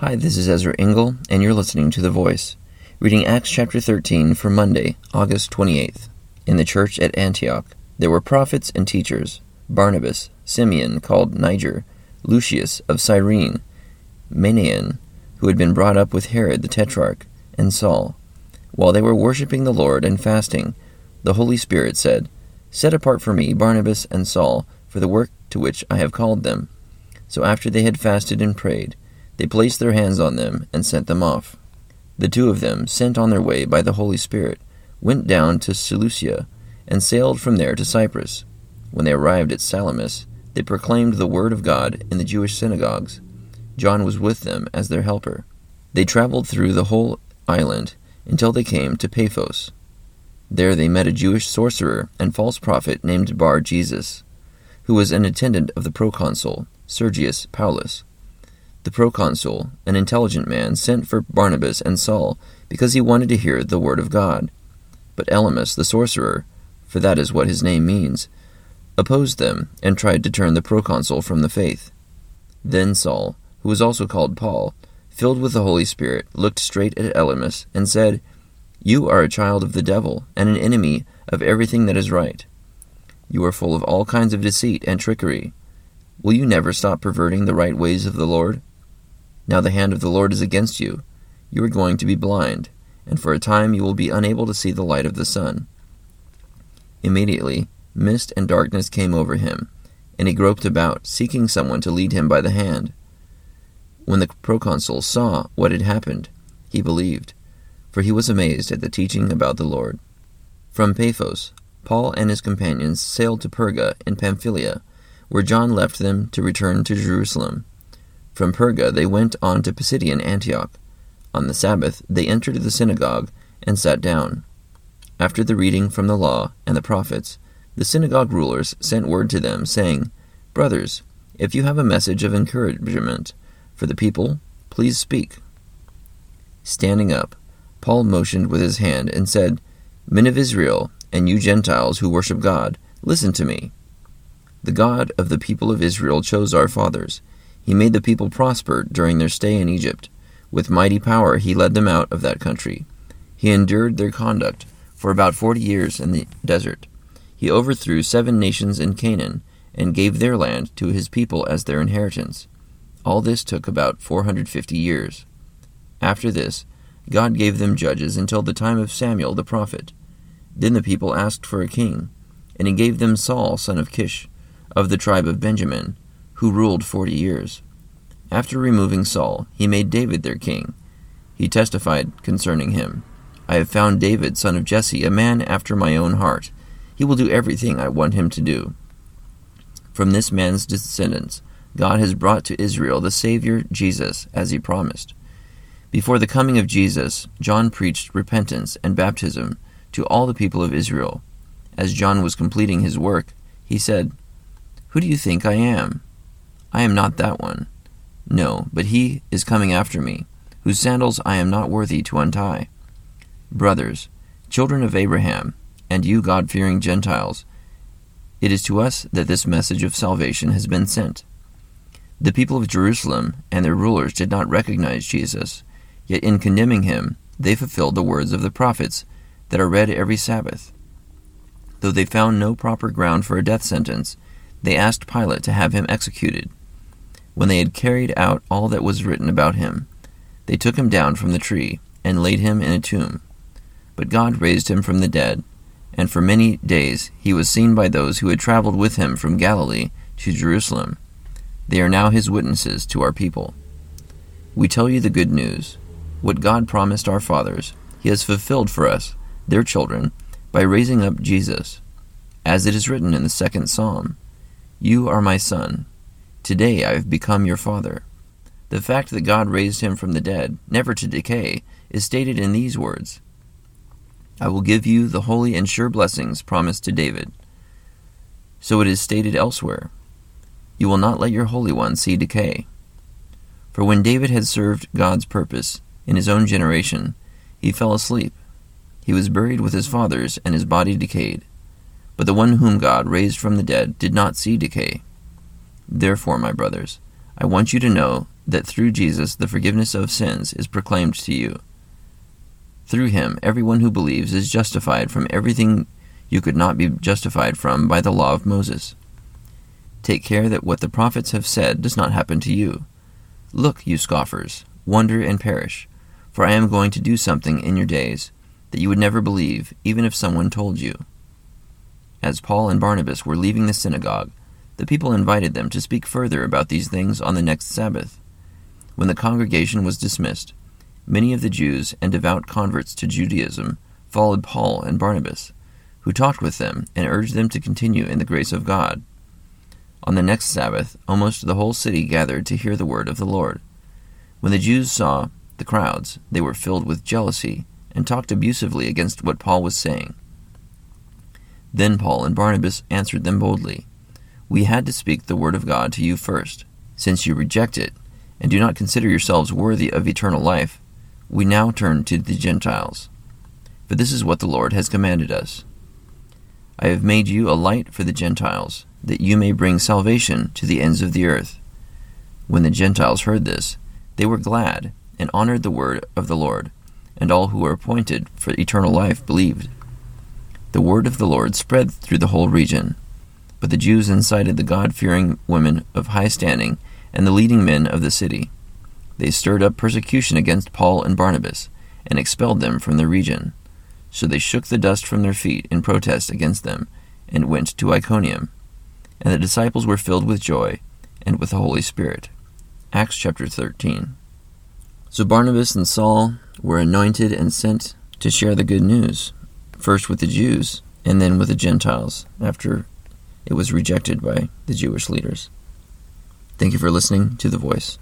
Hi, this is Ezra Engel, and you're listening to The Voice, reading Acts chapter 13 for Monday, August 28th. In the church at Antioch, there were prophets and teachers Barnabas, Simeon, called Niger, Lucius of Cyrene, Manaen, who had been brought up with Herod the Tetrarch, and Saul. While they were worshipping the Lord and fasting, the Holy Spirit said, Set apart for me Barnabas and Saul for the work to which I have called them. So after they had fasted and prayed, they placed their hands on them and sent them off. The two of them, sent on their way by the Holy Spirit, went down to Seleucia and sailed from there to Cyprus. When they arrived at Salamis, they proclaimed the word of God in the Jewish synagogues. John was with them as their helper. They traveled through the whole island until they came to Paphos. There they met a Jewish sorcerer and false prophet named Bar Jesus, who was an attendant of the proconsul, Sergius Paulus. The proconsul, an intelligent man, sent for Barnabas and Saul because he wanted to hear the word of God. But Elymas, the sorcerer, for that is what his name means, opposed them and tried to turn the proconsul from the faith. Then Saul, who was also called Paul, filled with the Holy Spirit, looked straight at Elymas and said, You are a child of the devil and an enemy of everything that is right. You are full of all kinds of deceit and trickery. Will you never stop perverting the right ways of the Lord? Now the hand of the Lord is against you. You are going to be blind, and for a time you will be unable to see the light of the sun. Immediately, mist and darkness came over him, and he groped about, seeking someone to lead him by the hand. When the proconsul saw what had happened, he believed, for he was amazed at the teaching about the Lord. From Paphos, Paul and his companions sailed to Perga in Pamphylia, where John left them to return to Jerusalem. From Perga they went on to Pisidian Antioch. On the Sabbath they entered the synagogue and sat down. After the reading from the law and the prophets, the synagogue rulers sent word to them, saying, Brothers, if you have a message of encouragement for the people, please speak. Standing up, Paul motioned with his hand and said, Men of Israel, and you Gentiles who worship God, listen to me. The God of the people of Israel chose our fathers he made the people prosper during their stay in Egypt. With mighty power he led them out of that country. He endured their conduct for about forty years in the desert. He overthrew seven nations in Canaan and gave their land to his people as their inheritance. All this took about 450 years. After this, God gave them judges until the time of Samuel the prophet. Then the people asked for a king, and he gave them Saul son of Kish, of the tribe of Benjamin, who ruled forty years. After removing Saul, he made David their king. He testified concerning him I have found David, son of Jesse, a man after my own heart. He will do everything I want him to do. From this man's descendants, God has brought to Israel the Savior, Jesus, as he promised. Before the coming of Jesus, John preached repentance and baptism to all the people of Israel. As John was completing his work, he said, Who do you think I am? I am not that one. No, but he is coming after me, whose sandals I am not worthy to untie. Brothers, children of Abraham, and you God fearing Gentiles, it is to us that this message of salvation has been sent. The people of Jerusalem and their rulers did not recognize Jesus, yet in condemning him, they fulfilled the words of the prophets that are read every Sabbath. Though they found no proper ground for a death sentence, they asked Pilate to have him executed. When they had carried out all that was written about him, they took him down from the tree and laid him in a tomb. But God raised him from the dead, and for many days he was seen by those who had traveled with him from Galilee to Jerusalem. They are now his witnesses to our people. We tell you the good news. What God promised our fathers, he has fulfilled for us, their children, by raising up Jesus. As it is written in the second psalm You are my son. Today I have become your father. The fact that God raised him from the dead, never to decay, is stated in these words I will give you the holy and sure blessings promised to David. So it is stated elsewhere You will not let your Holy One see decay. For when David had served God's purpose in his own generation, he fell asleep. He was buried with his fathers, and his body decayed. But the one whom God raised from the dead did not see decay. Therefore, my brothers, I want you to know that through Jesus the forgiveness of sins is proclaimed to you. Through him, everyone who believes is justified from everything you could not be justified from by the law of Moses. Take care that what the prophets have said does not happen to you. Look, you scoffers, wonder and perish, for I am going to do something in your days that you would never believe, even if someone told you. As Paul and Barnabas were leaving the synagogue, the people invited them to speak further about these things on the next Sabbath. When the congregation was dismissed, many of the Jews and devout converts to Judaism followed Paul and Barnabas, who talked with them and urged them to continue in the grace of God. On the next Sabbath, almost the whole city gathered to hear the word of the Lord. When the Jews saw the crowds, they were filled with jealousy and talked abusively against what Paul was saying. Then Paul and Barnabas answered them boldly We had to speak the word of God to you first. Since you reject it, and do not consider yourselves worthy of eternal life, we now turn to the Gentiles. For this is what the Lord has commanded us I have made you a light for the Gentiles, that you may bring salvation to the ends of the earth. When the Gentiles heard this, they were glad and honored the word of the Lord, and all who were appointed for eternal life believed. The word of the Lord spread through the whole region. But the Jews incited the God fearing women of high standing and the leading men of the city. They stirred up persecution against Paul and Barnabas, and expelled them from the region. So they shook the dust from their feet in protest against them, and went to Iconium. And the disciples were filled with joy and with the Holy Spirit. Acts chapter 13. So Barnabas and Saul were anointed and sent to share the good news, first with the Jews and then with the Gentiles, after it was rejected by the Jewish leaders. Thank you for listening to The Voice.